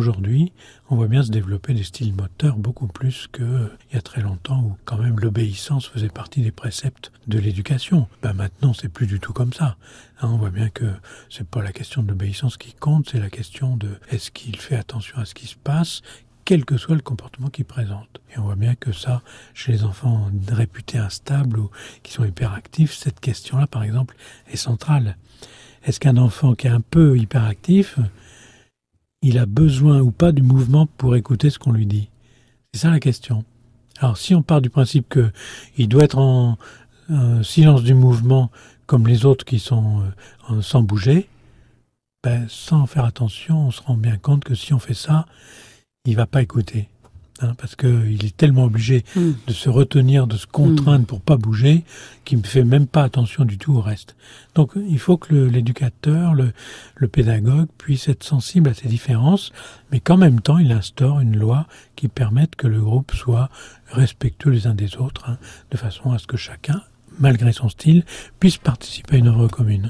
aujourd'hui, on voit bien se développer des styles moteurs beaucoup plus qu'il y a très longtemps où quand même l'obéissance faisait partie des préceptes de l'éducation. Ben maintenant, c'est plus du tout comme ça. Hein, on voit bien que c'est pas la question de l'obéissance qui compte, c'est la question de est-ce qu'il fait attention à ce qui se passe, quel que soit le comportement qu'il présente. Et on voit bien que ça, chez les enfants réputés instables ou qui sont hyperactifs, cette question-là, par exemple, est centrale. Est-ce qu'un enfant qui est un peu hyperactif, il a besoin ou pas du mouvement pour écouter ce qu'on lui dit C'est ça la question. Alors si on part du principe que il doit être en silence du mouvement comme les autres qui sont euh, sans bouger, ben, sans faire attention, on se rend bien compte que si on fait ça, il va pas écouter. Hein, parce qu'il est tellement obligé hmm. de se retenir, de se contraindre pour pas bouger, qu'il ne fait même pas attention du tout au reste. Donc il faut que l'éducateur, le, le, pédagogue puisse être sensible à ces différences, mais qu'en même temps il instaure une loi qui permette que le groupe soit respectueux les uns des autres, hein, de façon à ce que chacun, malgré son style, puisse participer à une œuvre commune.